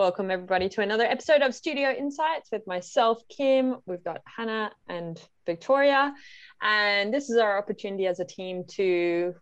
Welcome, everybody, to another episode of Studio Insights with myself, Kim. We've got Hannah and Victoria. And this is our opportunity as a team to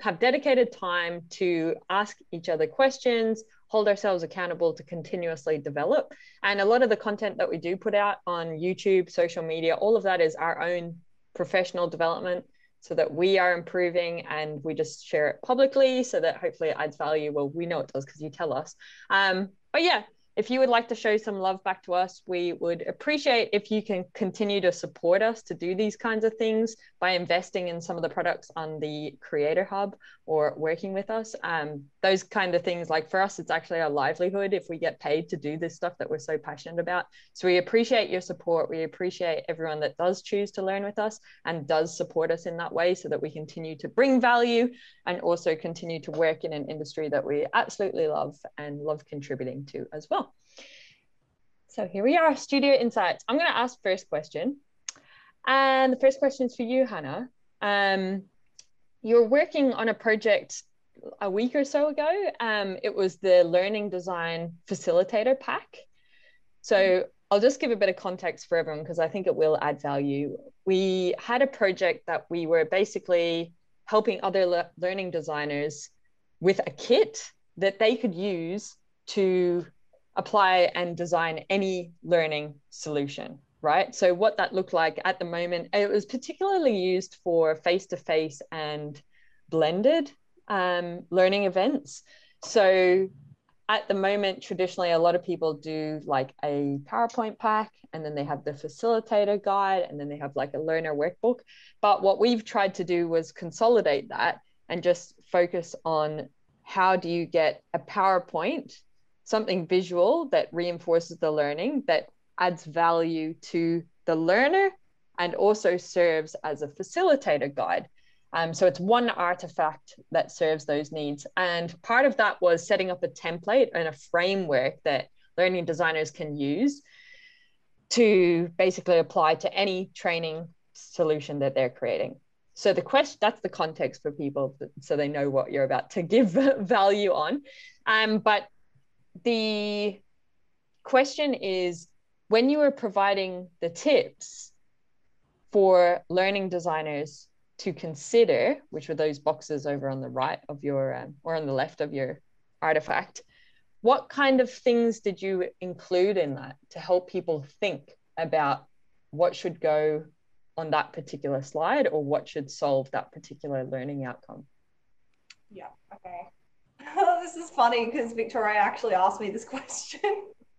have dedicated time to ask each other questions, hold ourselves accountable to continuously develop. And a lot of the content that we do put out on YouTube, social media, all of that is our own professional development so that we are improving and we just share it publicly so that hopefully it adds value. Well, we know it does because you tell us. Um, but yeah, if you would like to show some love back to us, we would appreciate if you can continue to support us to do these kinds of things by investing in some of the products on the Creator Hub or working with us. Um, those kind of things, like for us, it's actually our livelihood if we get paid to do this stuff that we're so passionate about. So we appreciate your support. We appreciate everyone that does choose to learn with us and does support us in that way so that we continue to bring value and also continue to work in an industry that we absolutely love and love contributing to as well. So here we are, Studio Insights. I'm going to ask first question. And the first question is for you, Hannah. Um, you're working on a project a week or so ago. Um, it was the Learning Design Facilitator Pack. So I'll just give a bit of context for everyone because I think it will add value. We had a project that we were basically helping other le- learning designers with a kit that they could use to apply and design any learning solution right? So what that looked like at the moment it was particularly used for face-to-face and blended um, learning events. So at the moment traditionally a lot of people do like a powerpoint pack and then they have the facilitator guide and then they have like a learner workbook. But what we've tried to do was consolidate that and just focus on how do you get a powerpoint something visual that reinforces the learning, that adds value to the learner, and also serves as a facilitator guide. Um, so it's one artifact that serves those needs. And part of that was setting up a template and a framework that learning designers can use to basically apply to any training solution that they're creating. So the question that's the context for people so they know what you're about to give value on. Um, but the question is when you were providing the tips for learning designers to consider, which were those boxes over on the right of your um, or on the left of your artifact, what kind of things did you include in that to help people think about what should go on that particular slide or what should solve that particular learning outcome? Yeah, okay. This is funny because Victoria actually asked me this question.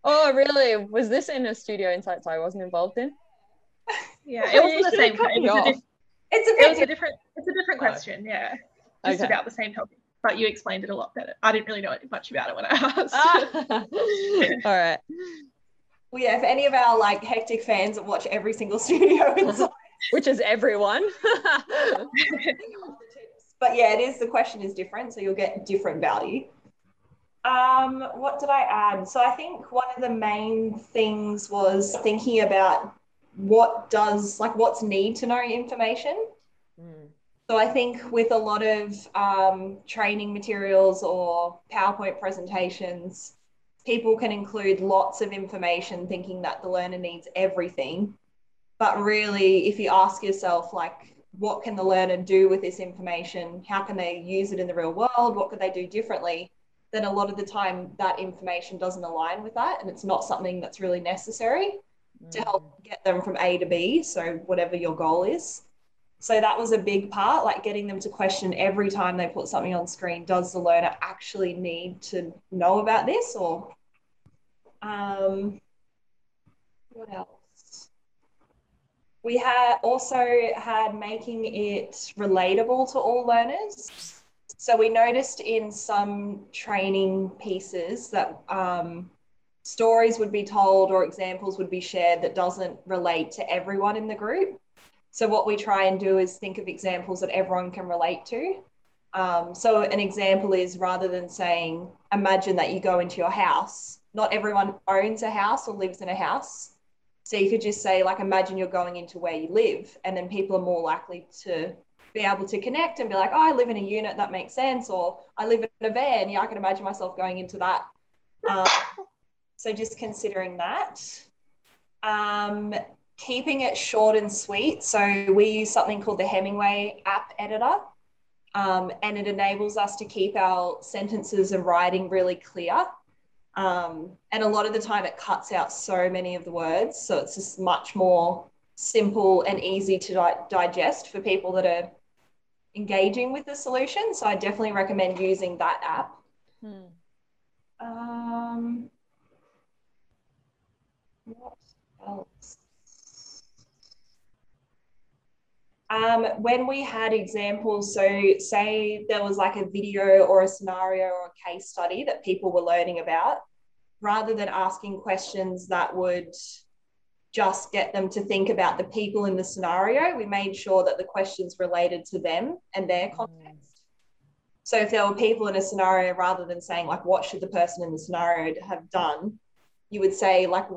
Oh, really? Was this in a Studio Insights I wasn't involved in? Yeah, it wasn't the same. It was a diff- it's a, it was a different. It's a different question. Yeah, just okay. about the same topic. But you explained it a lot better. I didn't really know much about it when I asked. Ah. All right. Well, yeah. If any of our like hectic fans that watch every single Studio Insights, which is everyone but yeah, it is the question is different, so you'll get different value. Um, what did I add? So I think one of the main things was thinking about what does like what's need to know information. Mm. So I think with a lot of um, training materials or PowerPoint presentations, people can include lots of information thinking that the learner needs everything. But really, if you ask yourself, like, what can the learner do with this information? How can they use it in the real world? What could they do differently? Then a lot of the time that information doesn't align with that and it's not something that's really necessary mm. to help get them from A to B. So whatever your goal is. So that was a big part, like getting them to question every time they put something on screen, does the learner actually need to know about this or um, what else? We had also had making it relatable to all learners. So we noticed in some training pieces that um, stories would be told or examples would be shared that doesn't relate to everyone in the group. So what we try and do is think of examples that everyone can relate to. Um, so an example is rather than saying, imagine that you go into your house, not everyone owns a house or lives in a house. So you could just say, like, imagine you're going into where you live, and then people are more likely to be able to connect and be like, oh, I live in a unit, that makes sense, or I live in a van, yeah, I can imagine myself going into that. Um, so just considering that. Um, keeping it short and sweet. So we use something called the Hemingway app editor. Um, and it enables us to keep our sentences and writing really clear. Um, and a lot of the time it cuts out so many of the words. So it's just much more simple and easy to di- digest for people that are engaging with the solution. So I definitely recommend using that app. Hmm. Um, what else? Um, when we had examples, so say there was like a video or a scenario or a case study that people were learning about, rather than asking questions that would just get them to think about the people in the scenario, we made sure that the questions related to them and their mm. context. So if there were people in a scenario, rather than saying like, what should the person in the scenario have done, you would say like,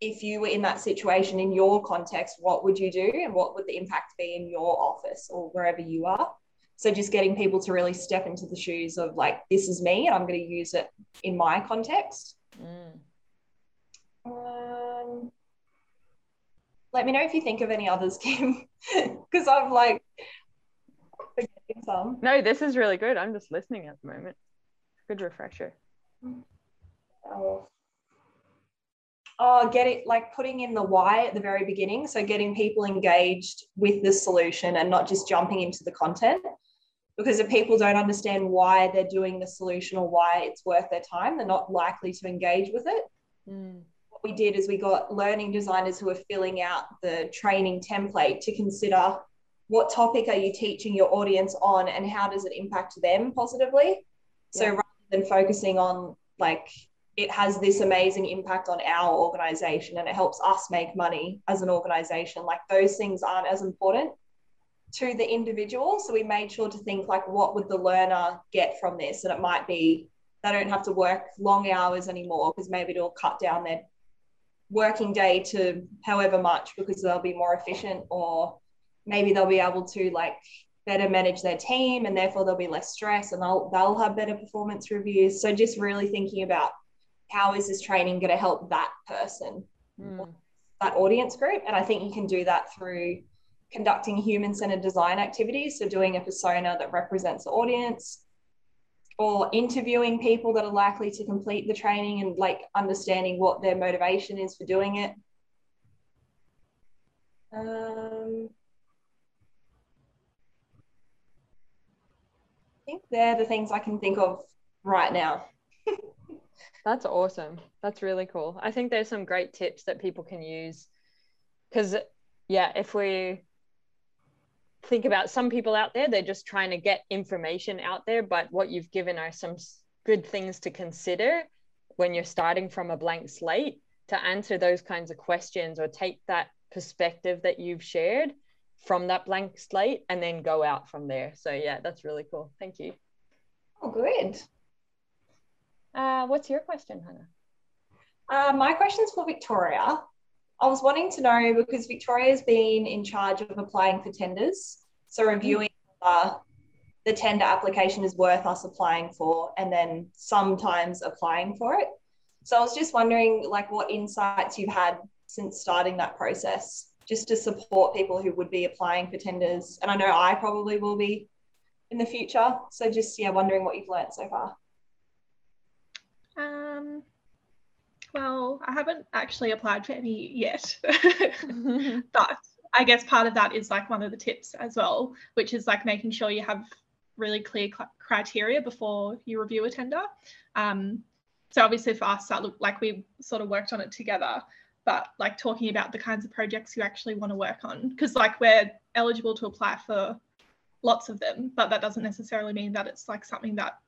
if you were in that situation in your context, what would you do and what would the impact be in your office or wherever you are? So just getting people to really step into the shoes of like, this is me and I'm going to use it in my context. Mm. Um, let me know if you think of any others, Kim, because I'm like forgetting some. No, this is really good. I'm just listening at the moment. Good refresher. Oh oh get it like putting in the why at the very beginning so getting people engaged with the solution and not just jumping into the content because if people don't understand why they're doing the solution or why it's worth their time they're not likely to engage with it mm. what we did is we got learning designers who are filling out the training template to consider what topic are you teaching your audience on and how does it impact them positively yeah. so rather than focusing on like it has this amazing impact on our organization and it helps us make money as an organization like those things aren't as important to the individual so we made sure to think like what would the learner get from this and it might be they don't have to work long hours anymore because maybe it'll cut down their working day to however much because they'll be more efficient or maybe they'll be able to like better manage their team and therefore there'll be less stress and they'll, they'll have better performance reviews so just really thinking about how is this training going to help that person, mm. that audience group? And I think you can do that through conducting human centered design activities. So, doing a persona that represents the audience or interviewing people that are likely to complete the training and like understanding what their motivation is for doing it. Um, I think they're the things I can think of right now. That's awesome. That's really cool. I think there's some great tips that people can use because, yeah, if we think about some people out there, they're just trying to get information out there, but what you've given are some good things to consider when you're starting from a blank slate to answer those kinds of questions or take that perspective that you've shared from that blank slate and then go out from there. So, yeah, that's really cool. Thank you. Oh, good. Uh, what's your question, Hannah? Uh, my question is for Victoria. I was wanting to know because Victoria's been in charge of applying for tenders, so reviewing uh, the tender application is worth us applying for, and then sometimes applying for it. So I was just wondering, like, what insights you've had since starting that process, just to support people who would be applying for tenders. And I know I probably will be in the future. So just yeah, wondering what you've learned so far. Um, well, I haven't actually applied for any yet, but I guess part of that is like one of the tips as well, which is like making sure you have really clear cl- criteria before you review a tender. Um, so obviously for us, that looked like we sort of worked on it together, but like talking about the kinds of projects you actually want to work on, because like we're eligible to apply for lots of them, but that doesn't necessarily mean that it's like something that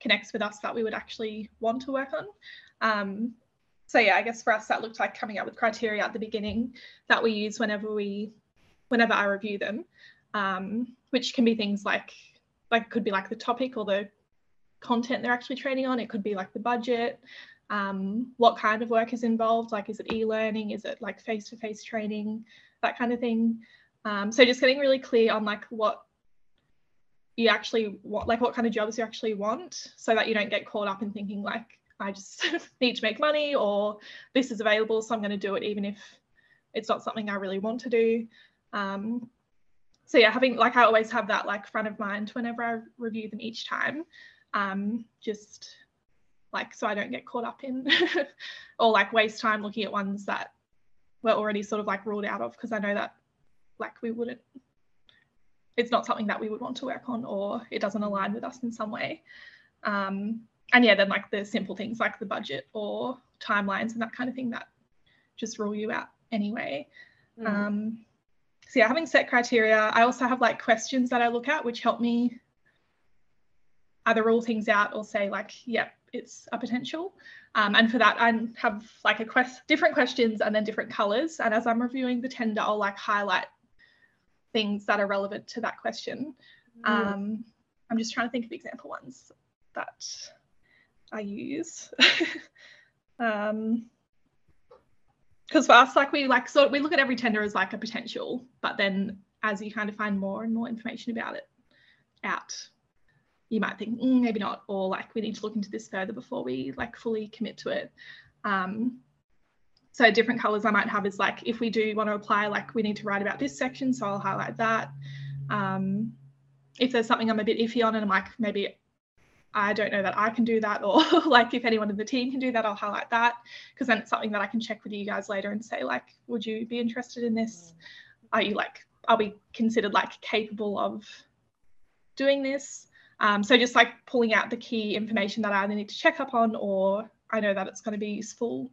connects with us that we would actually want to work on. Um, so yeah, I guess for us that looked like coming up with criteria at the beginning that we use whenever we, whenever I review them, um, which can be things like, like could be like the topic or the content they're actually training on. It could be like the budget, um, what kind of work is involved, like is it e-learning, is it like face-to-face training, that kind of thing. Um, so just getting really clear on like what you actually want, like what kind of jobs you actually want, so that you don't get caught up in thinking like, I just need to make money or this is available, so I'm going to do it even if it's not something I really want to do. Um, so yeah, having like I always have that like front of mind whenever I review them each time, um, just like so I don't get caught up in or like waste time looking at ones that we're already sort of like ruled out of because I know that like we wouldn't it's not something that we would want to work on or it doesn't align with us in some way. Um, and yeah, then like the simple things like the budget or timelines and that kind of thing that just rule you out anyway. Mm. Um, so yeah, having set criteria, I also have like questions that I look at which help me either rule things out or say like, yep, it's a potential. Um, and for that, I have like a quest different questions and then different colors. And as I'm reviewing the tender, I'll like highlight things that are relevant to that question. Mm. Um, I'm just trying to think of example ones that I use. um, because for us, like we like so we look at every tender as like a potential, but then as you kind of find more and more information about it out, you might think mm, maybe not, or like we need to look into this further before we like fully commit to it. Um, so different colors I might have is like if we do want to apply, like we need to write about this section, so I'll highlight that. Um, if there's something I'm a bit iffy on and I'm like maybe I don't know that I can do that, or like if anyone in the team can do that, I'll highlight that because then it's something that I can check with you guys later and say, like, would you be interested in this? Are you like, are we considered like capable of doing this? Um, so just like pulling out the key information that I either need to check up on, or I know that it's going to be useful,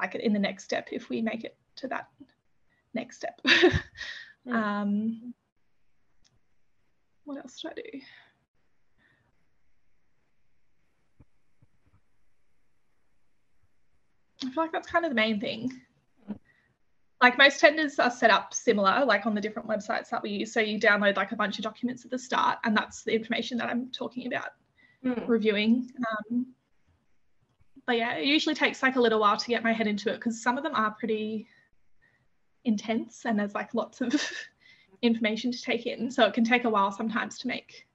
like in the next step if we make it to that next step. um, what else do I do? I feel like that's kind of the main thing. Like most tenders are set up similar, like on the different websites that we use. So you download like a bunch of documents at the start, and that's the information that I'm talking about mm. reviewing. Um, but yeah, it usually takes like a little while to get my head into it because some of them are pretty intense and there's like lots of information to take in. So it can take a while sometimes to make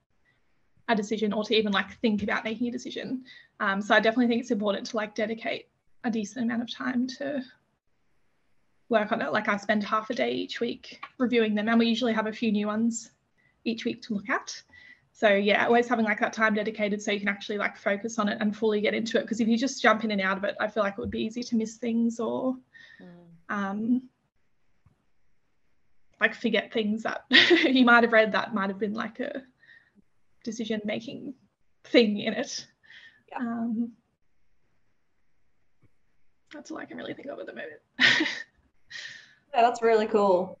a decision or to even like think about making a decision. Um, so I definitely think it's important to like dedicate a decent amount of time to work on it. Like I spend half a day each week reviewing them, and we usually have a few new ones each week to look at. So yeah, always having like that time dedicated so you can actually like focus on it and fully get into it. Because if you just jump in and out of it, I feel like it would be easy to miss things or mm. um, like forget things that you might have read that might have been like a decision making thing in it. Yeah. Um, that's all I can really think of at the moment. yeah, that's really cool.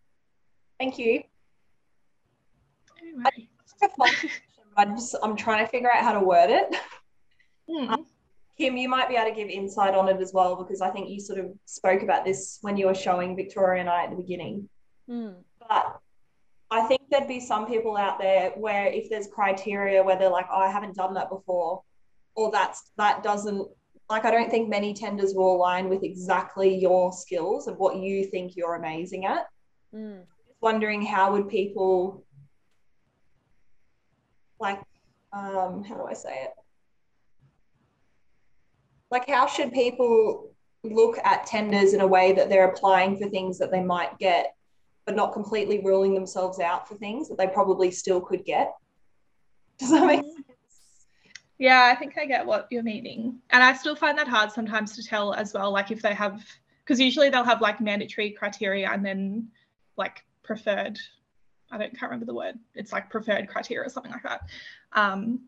Thank you. Anyway. I just, I'm trying to figure out how to word it. Mm. Um, Kim, you might be able to give insight on it as well because I think you sort of spoke about this when you were showing Victoria and I at the beginning. Mm. But I think there'd be some people out there where if there's criteria where they're like, oh, I haven't done that before, or that's that doesn't like I don't think many tenders will align with exactly your skills of what you think you're amazing at. Mm. Wondering how would people like um how do I say it? Like how should people look at tenders in a way that they're applying for things that they might get, but not completely ruling themselves out for things that they probably still could get? Does that make sense? Yeah, I think I get what you're meaning. And I still find that hard sometimes to tell as well. Like if they have, because usually they'll have like mandatory criteria and then like preferred, I don't can't remember the word. It's like preferred criteria or something like that. Um,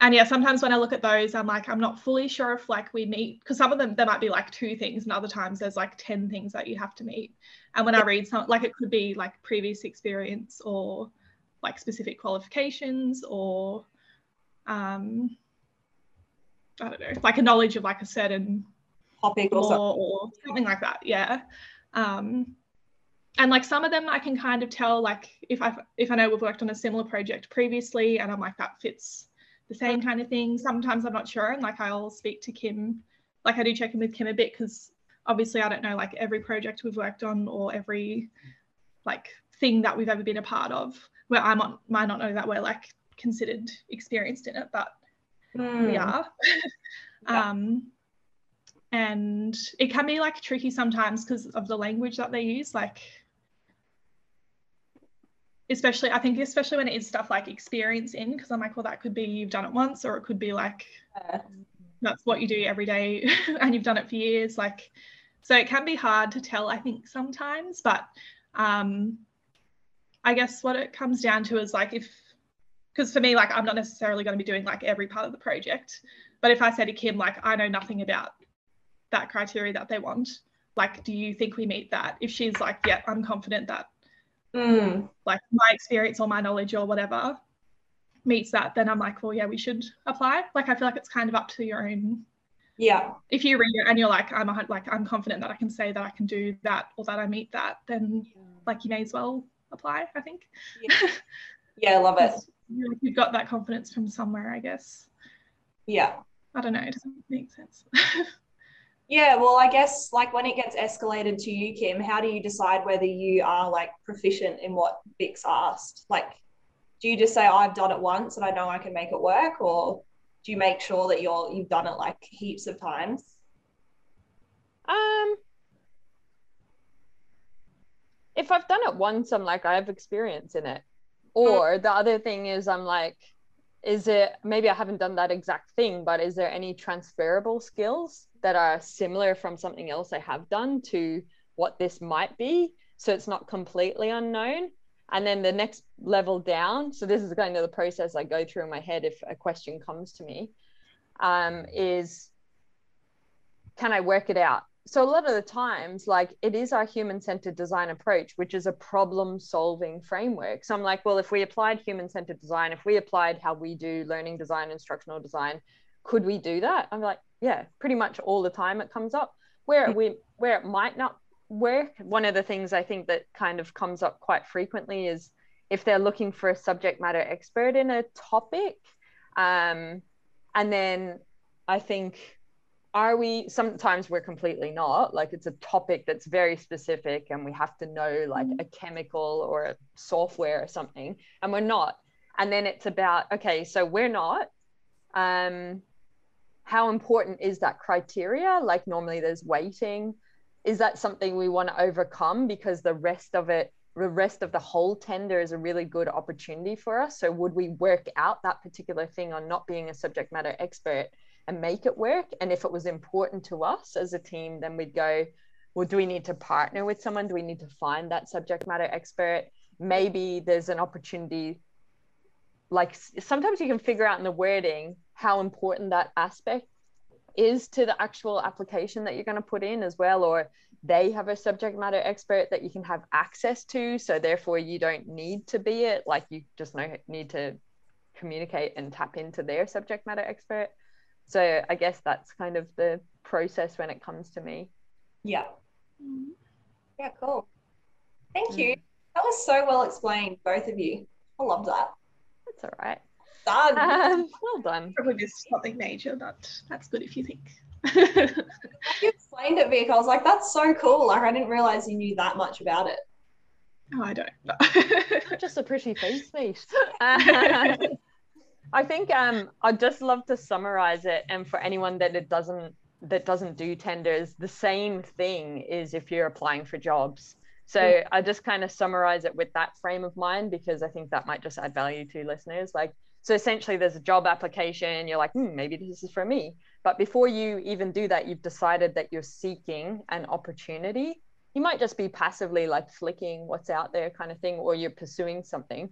and yeah, sometimes when I look at those, I'm like, I'm not fully sure if like we meet because some of them there might be like two things, and other times there's like 10 things that you have to meet. And when I read some, like it could be like previous experience or like specific qualifications or um, I don't know, like a knowledge of like a certain topic or, something. or something like that. Yeah. Um, and like some of them I can kind of tell like if I if I know we've worked on a similar project previously and I'm like that fits the same kind of thing. Sometimes I'm not sure and like I'll speak to Kim, like I do check in with Kim a bit because obviously I don't know like every project we've worked on or every like thing that we've ever been a part of where I might, might not know that we're like considered experienced in it, but mm. we hmm. are. Yeah. Um, and it can be like tricky sometimes because of the language that they use. Like, especially, I think, especially when it is stuff like experience in, because I'm like, well, that could be you've done it once, or it could be like that's what you do every day and you've done it for years. Like, so it can be hard to tell, I think, sometimes, but um, I guess what it comes down to is like if, because for me, like I'm not necessarily going to be doing like every part of the project, but if I say to Kim, like I know nothing about that criteria that they want, like do you think we meet that? If she's like, yeah, I'm confident that Mm. like my experience or my knowledge or whatever meets that, then I'm like, well, yeah, we should apply. Like I feel like it's kind of up to your own Yeah. if you read it and you're like i'm a, like i'm confident that i can say that i can do that or that i meet that then like you may as well apply i think Yeah. Yeah, I love it. you know, you've got that confidence from somewhere i guess Yeah. i don't know it doesn't make sense Yeah, well, I guess like when it gets escalated to you, Kim, how do you decide whether you are like proficient in what Vic's asked? Like, do you just say, I've done it once and I know I can make it work? Or do you make sure that you're you've done it like heaps of times? Um, if I've done it once, I'm like, I have experience in it. Or the other thing is, I'm like, is it maybe I haven't done that exact thing, but is there any transferable skills that are similar from something else I have done to what this might be? So it's not completely unknown. And then the next level down, so this is kind of the process I go through in my head if a question comes to me, um, is can I work it out? So a lot of the times, like it is our human-centered design approach, which is a problem-solving framework. So I'm like, well, if we applied human-centered design, if we applied how we do learning design, instructional design, could we do that? I'm like, yeah, pretty much all the time it comes up. Where we where it might not work, one of the things I think that kind of comes up quite frequently is if they're looking for a subject matter expert in a topic. Um, and then I think are we sometimes we're completely not like it's a topic that's very specific and we have to know like a chemical or a software or something and we're not. And then it's about okay so we're not um how important is that criteria? Like normally there's weighting. Is that something we want to overcome? Because the rest of it the rest of the whole tender is a really good opportunity for us. So would we work out that particular thing on not being a subject matter expert and make it work. And if it was important to us as a team, then we'd go, well, do we need to partner with someone? Do we need to find that subject matter expert? Maybe there's an opportunity. Like sometimes you can figure out in the wording how important that aspect is to the actual application that you're going to put in as well, or they have a subject matter expert that you can have access to. So therefore, you don't need to be it. Like you just know need to communicate and tap into their subject matter expert so i guess that's kind of the process when it comes to me Yeah. Yeah, cool. Thank you. That was so well explained, both of you. I love that. that's all right Done. um, well done probably missed something major but that's good if you think you explained it, Vic. I was like, that's so cool. Like, I didn't realize you knew that much about it. oh i don't just a pretty face mate i think um i'd just love to summarize it and for anyone that it doesn't that doesn't do tenders the same thing is if you're applying for jobs. So Mm. i just kind of summarize it with that frame of mind because i think that might just add value to listeners. Like so essentially there's a job application you're like hmm, maybe this is for me. But before you even do that you've decided that you're seeking an opportunity. You might just be passively like flicking what's out there kind of thing or you're pursuing something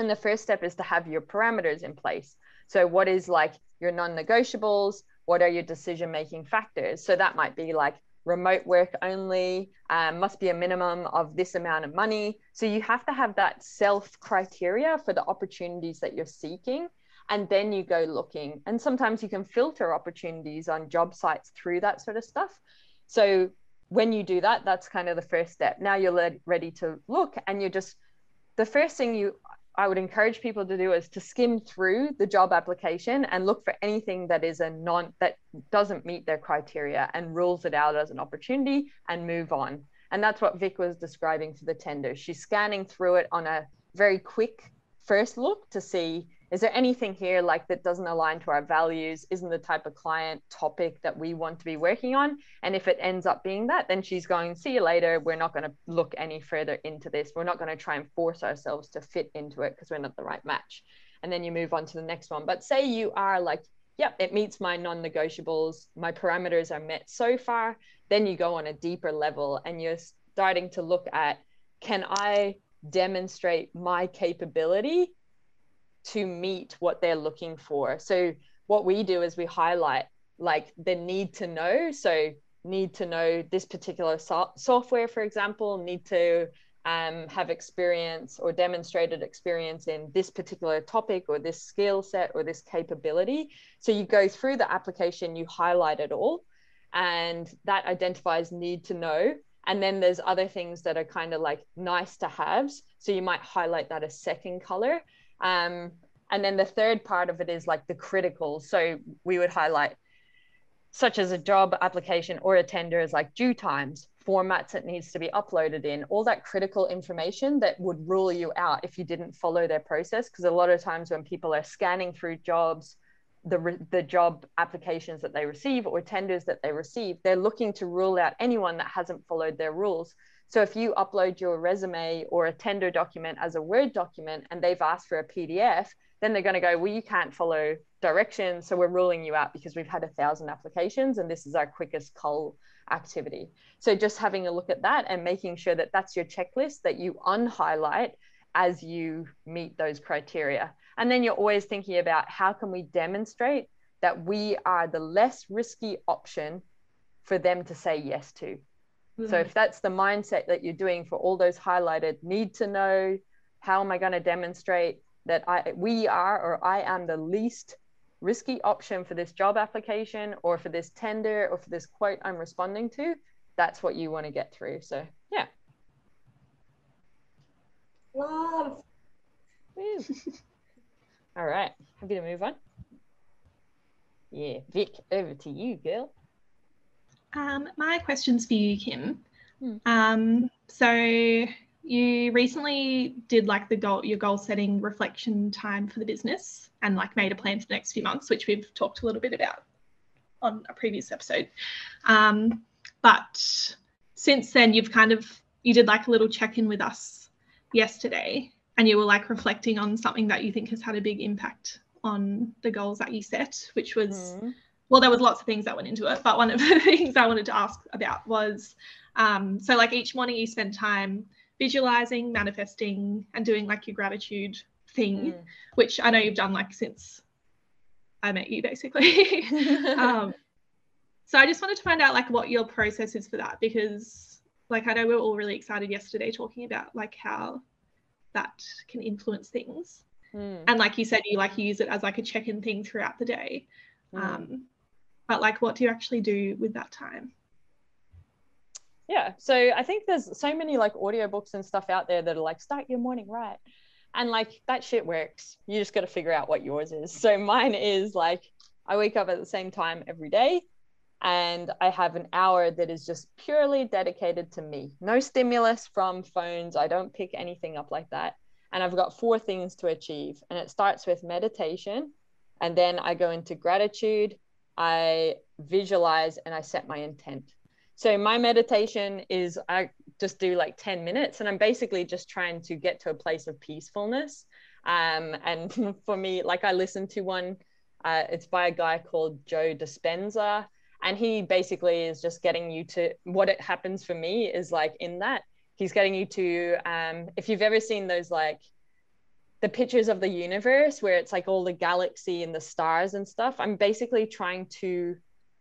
and the first step is to have your parameters in place. So what is like your non-negotiables? What are your decision making factors? So that might be like remote work only um, must be a minimum of this amount of money. So you have to have that self criteria for the opportunities that you're seeking. And then you go looking. And sometimes you can filter opportunities on job sites through that sort of stuff. So when you do that that's kind of the first step. Now you're ready to look and you're just the first thing you I would encourage people to do is to skim through the job application and look for anything that is a non that doesn't meet their criteria and rules it out as an opportunity and move on. And that's what Vic was describing to the tender. She's scanning through it on a very quick first look to see is there anything here like that doesn't align to our values isn't the type of client topic that we want to be working on? And if it ends up being that then she's going see you later. We're not going to look any further into this. We're not going to try and force ourselves to fit into it because we're not the right match. And then you move on to the next one. But say you are like yep it meets my non-negotiables. My parameters are met so far. Then you go on a deeper level and you're starting to look at can i demonstrate my capability to meet what they're looking for. So what we do is we highlight like the need to know. So need to know this particular so- software, for example, need to um, have experience or demonstrated experience in this particular topic or this skill set or this capability. So you go through the application, you highlight it all, and that identifies need to know. And then there's other things that are kind of like nice to haves. So you might highlight that a second color. Um, and then the third part of it is like the critical. So we would highlight such as a job application or a tender is like due times, formats it needs to be uploaded in, all that critical information that would rule you out if you didn't follow their process. Because a lot of times when people are scanning through jobs, the, the job applications that they receive or tenders that they receive, they're looking to rule out anyone that hasn't followed their rules. So if you upload your resume or a tender document as a Word document and they've asked for a PDF, then they're going to go, well, you can't follow directions. So we're ruling you out because we've had a thousand applications and this is our quickest cull activity. So just having a look at that and making sure that that's your checklist that you unhighlight as you meet those criteria. And then you're always thinking about how can we demonstrate that we are the less risky option for them to say yes to. So if mm. that's the mindset that you're doing for all those highlighted need to know, how am I going to demonstrate that I we are or I am the least risky option for this job application or for this tender or for this quote I'm responding to, that's what you want to get through. So yeah. Love. All right. Happy to move on. Yeah, Vic, over to you, girl. Um, my question's for you, Kim. Hmm. Um, so you recently did like the goal, your goal setting reflection time for the business and like made a plan for the next few months, which we've talked a little bit about on a previous episode. Um, but since then, you've kind of, you did like a little check in with us yesterday and you were like reflecting on something that you think has had a big impact on the goals that you set, which was Mhm. Well, there was lots of things that went into it, but one of the things I wanted to ask about was um, so like each morning you spend time visualizing, manifesting, and doing like your gratitude thing, Mm. which I know you've done like since I met you, basically. um, so I just wanted to find out like what your process is for that because like I know we were all really excited yesterday talking about like how that can influence things Mm. and like you said you like use it as like a check-in thing throughout the day Mm. um but like what do you actually do with that time? Yeah so i think there's so many like audiobooks and stuff out there that are like start your morning right. And like that shit works. You just got to figure out what yours is. So mine is like i wake up at the same time every day and i have an hour that is just purely dedicated to me. No stimulus from phones. I don't pick anything up like that. And i've got four things to achieve. And it starts with meditation and then i go into gratitude i visualize and i set my intent so my meditation is I just do like 10 minutes and I'm basically just trying to get to a place of peacefulness. Um, and for me, like I listened to one, uh, it's by a guy called Joe Dispenza. And he basically is just getting you to what it happens for me is like in that he's getting you to, um, if you've ever seen those like the pictures of the universe where it's like all the galaxy and the stars and stuff, I'm basically trying to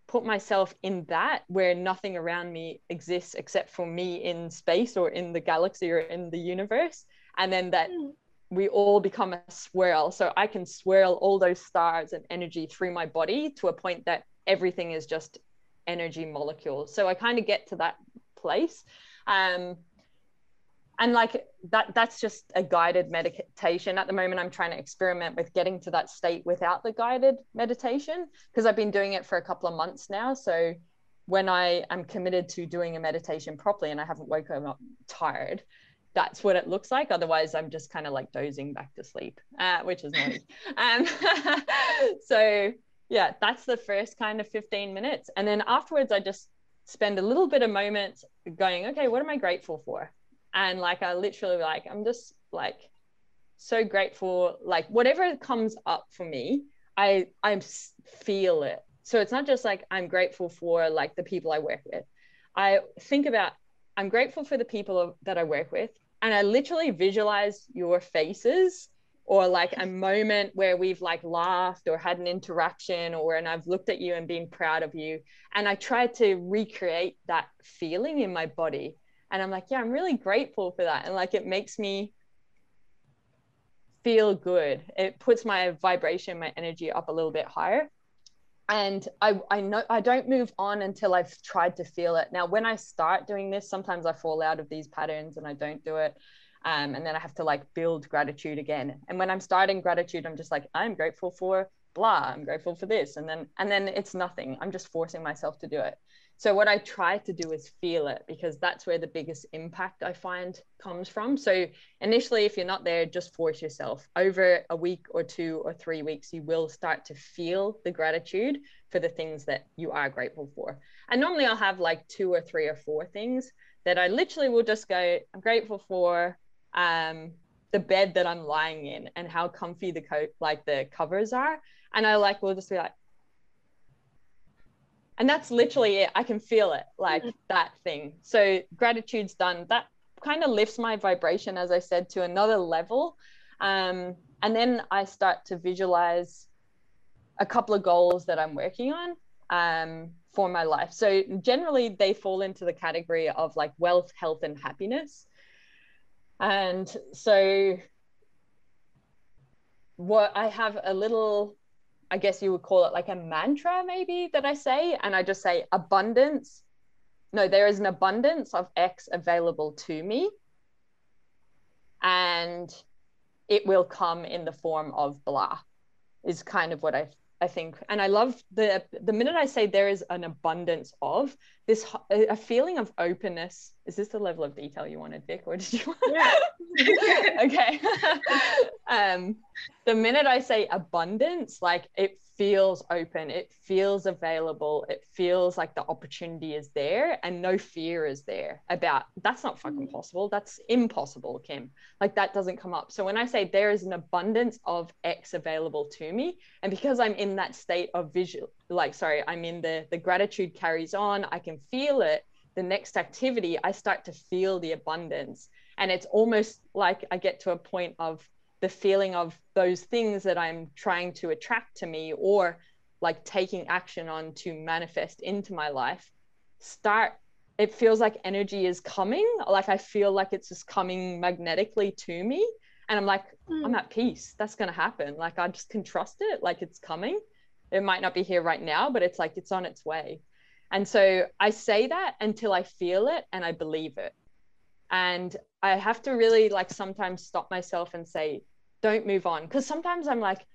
put myself in that where nothing around me exists except for me in space or in the galaxy or in the universe. And then that Mm. we all become a swirl. So i can swirl all those stars and energy through my body to a point that everything is just energy molecules. So i kind of get to that place. Um and like that that's just a guided meditation at the moment i'm trying to experiment with getting to that state without the guided meditation because i've been doing it for a couple of months now so when i am committed to doing a meditation properly and i haven't woken up tired that's what it looks like. Otherwise, I'm just kind of like dozing back to sleep, uh, which is nice. um, so yeah, that's the first kind of 15 minutes. And then afterwards, I just spend a little bit of moments going, okay, what am I grateful for? And like, I literally like, I'm just like so grateful, like whatever comes up for me, I, I feel it. So it's not just like I'm grateful for like the people I work with. I think about I'm grateful for the people that I work with. And I literally visualize your faces or like a moment where we've like laughed or had an interaction or and I've looked at you and been proud of you. And I try to recreate that feeling in my body. And I'm like, yeah, I'm really grateful for that. And like it makes me feel good. It puts my vibration, my energy up a little bit higher. And I, I know I don't move on until I've tried to feel it. Now, when I start doing this, sometimes I fall out of these patterns and I don't do it um, and then I have to like build gratitude again. And when I'm starting gratitude, I'm just like, I'm grateful for blah, I'm grateful for this, and then and then it's nothing. I'm just forcing myself to do it. So what I try to do is feel it because that's where the biggest impact I find comes from. So initially, if you're not there, just force yourself. Over a week or two or three weeks, you will start to feel the gratitude for the things that you are grateful for. And normally I'll have like two or three or four things that I literally will just go, I'm grateful for um, the bed that I'm lying in and how comfy the coat, like the covers are. And I like will just be like, and that's literally it. I can feel it, like that thing. So gratitude's done. That kind of lifts my vibration, as I said, to another level. Um, and then I start to visualize a couple of goals that I'm working on um, for my life. So generally, they fall into the category of like wealth, health, and happiness. And so, what I have a little, I guess you would call it like a mantra, maybe that I say, and I just say abundance. No, there is an abundance of X available to me. And it will come in the form of blah, is kind of what I I think, and I love the the minute I say there is an abundance of this, a feeling of openness. Is this the level of detail you wanted, Vic, or did you? Want... Yeah. okay. um, the minute I say abundance, like it feels open, it feels available, it feels like the opportunity is there and no fear is there about that's not fucking mm. possible. That's impossible, Kim. Like that doesn't come up. So when I say there is an abundance of X available to me, and because I'm in that state of visual, like sorry, I'm in the the gratitude carries on, I can feel it. The next activity, I start to feel the abundance. And it's almost like I get to a point of the feeling of those things that I'm trying to attract to me or like taking action on to manifest into my life start it feels like energy is coming. Like i feel like it's just coming magnetically to me. And i'm like mm. i'm at peace. That's going to happen. Like i just can trust it. Like it's coming. It might not be here right now but it's like it's on its way. And so i say that until i feel it and i believe it. And i have to really like sometimes stop myself and say don't move on. Because sometimes i'm like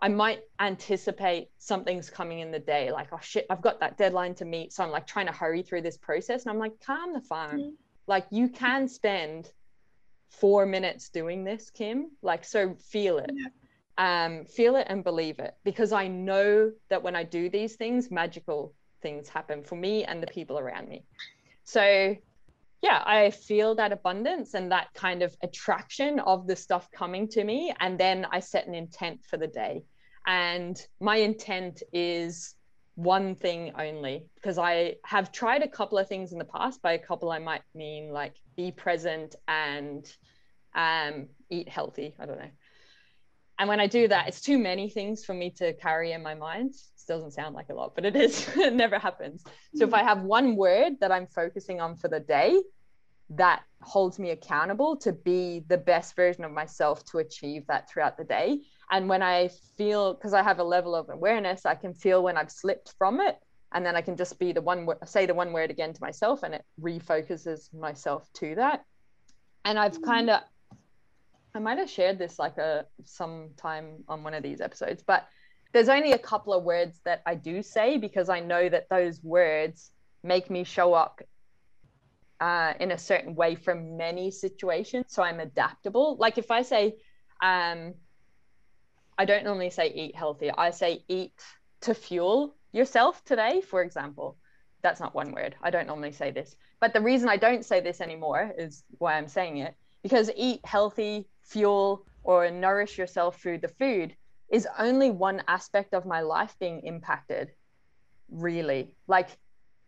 i might anticipate something's coming in the day like oh shit i've got that deadline to meet so i'm like trying to hurry through this process and i'm like calm the phone mm-hmm. like you can spend four minutes doing this kim. Like so feel it. Yeah. um feel it and believe it. Because i know that when i do these things magical things happen for me and the people around me. So yeah, I feel that abundance and that kind of attraction of the stuff coming to me. And then I set an intent for the day. And my intent is one thing only because I have tried a couple of things in the past. By a couple, I might mean like be present and um, eat healthy. I don't know. And when I do that, it's too many things for me to carry in my mind. Doesn't sound like a lot, but it is. it never happens. So if I have one word that I'm focusing on for the day, that holds me accountable to be the best version of myself to achieve that throughout the day. And when I feel, because I have a level of awareness, I can feel when I've slipped from it. And then I can just be the one, say the one word again to myself, and it refocuses myself to that. And I've mm-hmm. kind of I might have shared this like a sometime on one of these episodes, but there's only a couple of words that I do say because I know that those words make me show up uh, in a certain way for many situations. So I'm adaptable. Like if I say, um, I don't normally say eat healthy, I say eat to fuel yourself today, for example. That's not one word. I don't normally say this. But the reason I don't say this anymore is why I'm saying it because eat healthy, fuel, or nourish yourself through the food is only one aspect of my life being impacted really. Like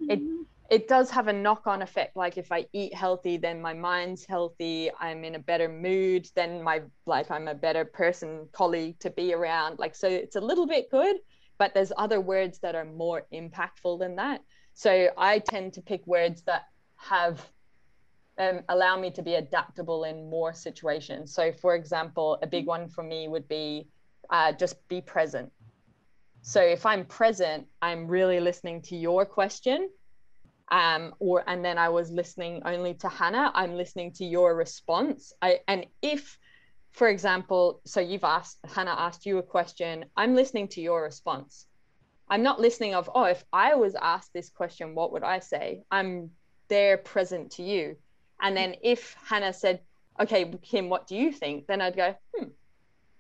it mm-hmm. it does have a knock-on effect. Like if i eat healthy then my mind's healthy i'm in a better mood then my like i'm a better person colleague to be around. Like so it's a little bit good but there's other words that are more impactful than that. So i tend to pick words that have um, allow me to be adaptable in more situations. So for example a big one for me would be uh, just be present so if I'm present, I'm really listening to your question. Um, or and then I was listening only to Hannah, I'm listening to your response. I and if, for example, so you've asked Hannah asked you a question, I'm listening to your response. I'm not listening of, oh, if I was asked this question, what would I say? I'm there present to you. And then if Hannah said, okay, Kim, what do you think? Then I'd go, hmm,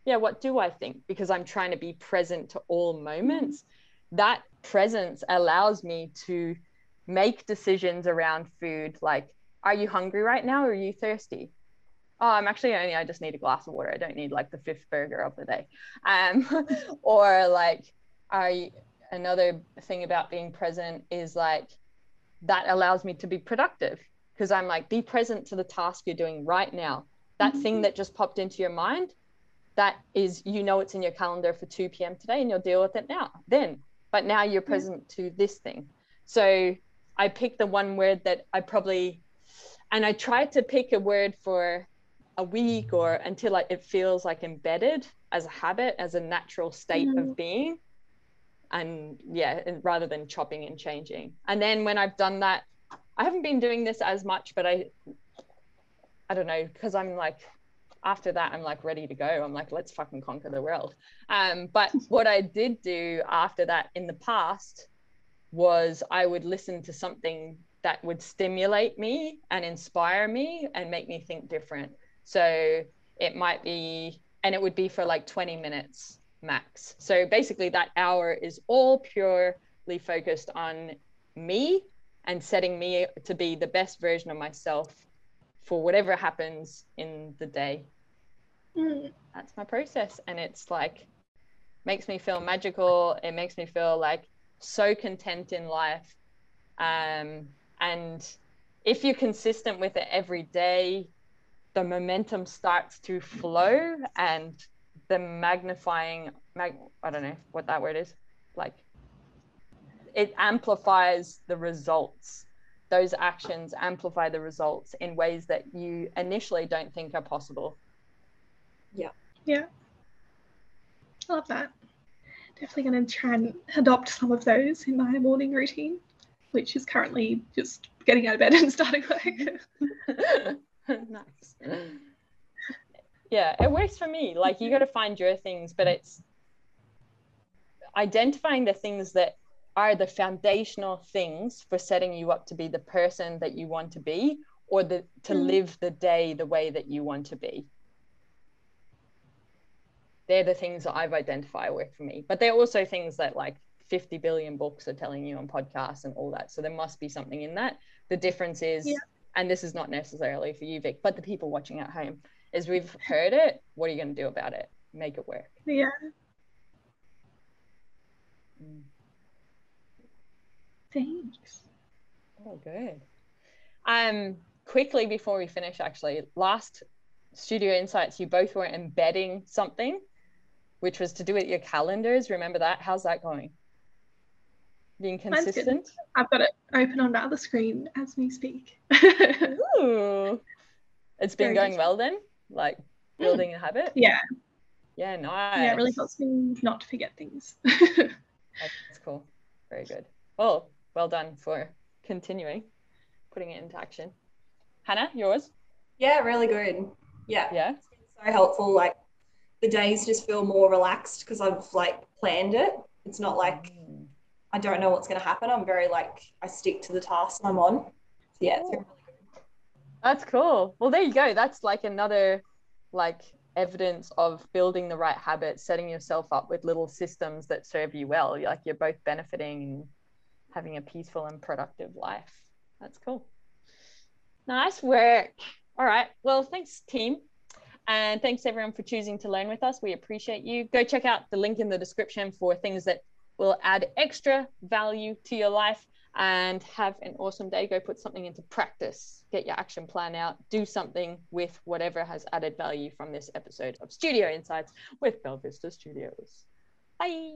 yeah, what do I think? Because I'm trying to be present to all moments. That presence allows me to make decisions around food like, are you hungry right now or are you thirsty? Oh, I'm actually only, I just need a glass of water. I don't need like the fifth burger of the day. Um, or like, are you, another thing about being present is like, that allows me to be productive because I'm like, be present to the task you're doing right now. That mm-hmm. thing that just popped into your mind, that is you know it's in your calendar for 2 p.m. today and you'll deal with it now then but now you're present to this thing so I picked the one word that I probably and I tried to pick a word for a week or until it feels like embedded as a habit as a natural state mm. of being and yeah and rather than chopping and changing and then when I've done that I haven't been doing this as much but I I don't know because I'm like after that, I'm like ready to go. I'm like, let's fucking conquer the world. Um, but what I did do after that in the past was I would listen to something that would stimulate me and inspire me and make me think different. So it might be, and it would be for like 20 minutes max. So basically, that hour is all purely focused on me and setting me to be the best version of myself for whatever happens in the day. Mm. That's my process. And it's like, makes me feel magical. It makes me feel like so content in life. Um, and if you're consistent with it every day, the momentum starts to flow and the magnifying, mag, I don't know what that word is, like it amplifies the results. Those actions amplify the results in ways that you initially don't think are possible. Yeah. Yeah. I love that. Definitely going to try and adopt some of those in my morning routine, which is currently just getting out of bed and starting work. nice. Yeah, it works for me. Like you got to find your things, but it's identifying the things that are the foundational things for setting you up to be the person that you want to be or the to mm. live the day the way that you want to be they're the things that I've identified work for me. But they're also things that like 50 billion books are telling you on podcasts and all that. So there must be something in that. The difference is, yeah. and this is not necessarily for you, Vic, but the people watching at home, is we've heard it. What are you going to do about it? Make it work. Yeah. Mm. Thanks. Oh, good. Um, quickly before we finish, actually, last Studio Insights, you both were embedding something which was to do with your calendars. Remember that? How's that going? Being consistent? I've got it open on the other screen as we speak. Ooh. It's been Very going well then? Like mm. building mm. a habit? Yeah. Yeah, nice. Yeah, it really helps me not to forget things. That's cool. Very good. Well, well done for continuing, putting it into action. Hannah, yours? Yeah, really good. Yeah. Yeah. so helpful. Like the days just feel more relaxed because I've like planned it. It's not like mm. I don't know what's going to happen. I'm very like I stick to the task I'm on. So yeah, it's really good. That's cool. Well, there you go. That's like another like evidence of building the right habits, setting yourself up with little systems that serve you well. Like you're both benefiting and having a peaceful and productive life. That's cool. Nice work. All right. Well, thanks, team. And thanks everyone for choosing to learn with us. We appreciate you. Go check out the link in the description for things that will add extra value to your life and have an awesome day. Go put something into practice, get your action plan out, do something with whatever has added value from this episode of Studio Insights with Belvista Studios. Bye.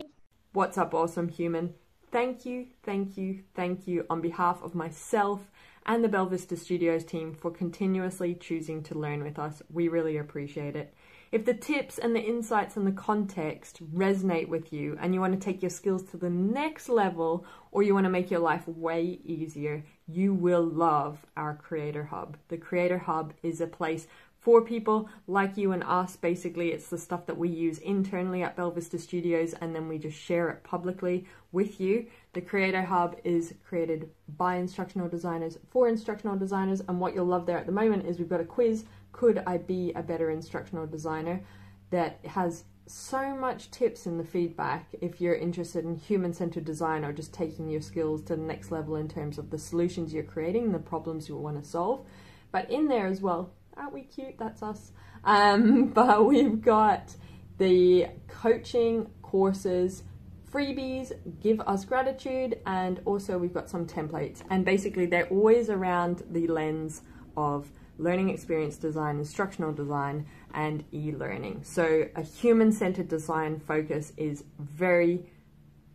What's up, awesome human? Thank you, thank you, thank you on behalf of myself and the Belvista Studios team for continuously choosing to learn with us. We really appreciate it. If the tips and the insights and the context resonate with you and you want to take your skills to the next level or you want to make your life way easier, you will love our Creator Hub. The Creator Hub is a place for people like you and us. Basically, it's the stuff that we use internally at Belvista Studios and then we just share it publicly with you. The Creator Hub is created by instructional designers for instructional designers and what you'll love there at the moment is we've got a quiz could I be a better instructional designer that has so much tips in the feedback if you're interested in human-centered design or just taking your skills to the next level in terms of the solutions you're creating, the problems you want to solve. But in there as well, aren't we cute? That's us. Um, but we've got the coaching courses, freebies, give us gratitude, and also we've got some templates. And basically they're always around the lens of learning experience design, instructional design, and e-learning. So a human-centered design focus is very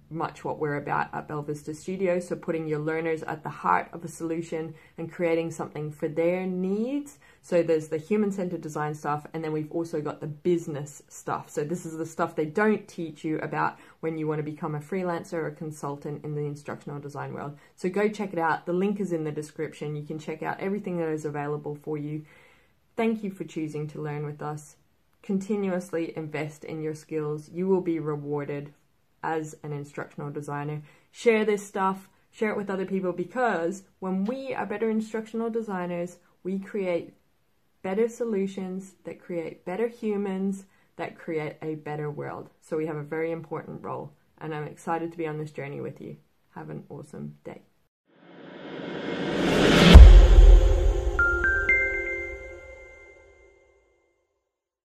much what we're about at Belvista Studio. So putting your learners at the heart of a solution and creating something for their needs. So there's the human-centered design stuff, and then we've also got the business stuff. So this is the stuff they don't teach you about when you want to become a freelancer or a consultant in the instructional design world. So go check it out. The link is in the description. You can check out everything that is available for you. Thank you for choosing to learn with us. Continuously invest in your skills. You will be rewarded as an instructional designer. Share this stuff, share it with other people because when we are better instructional designers, we create better solutions that create better humans that create a better world. So we have a very important role and I'm excited to be on this journey with you. Have an awesome day.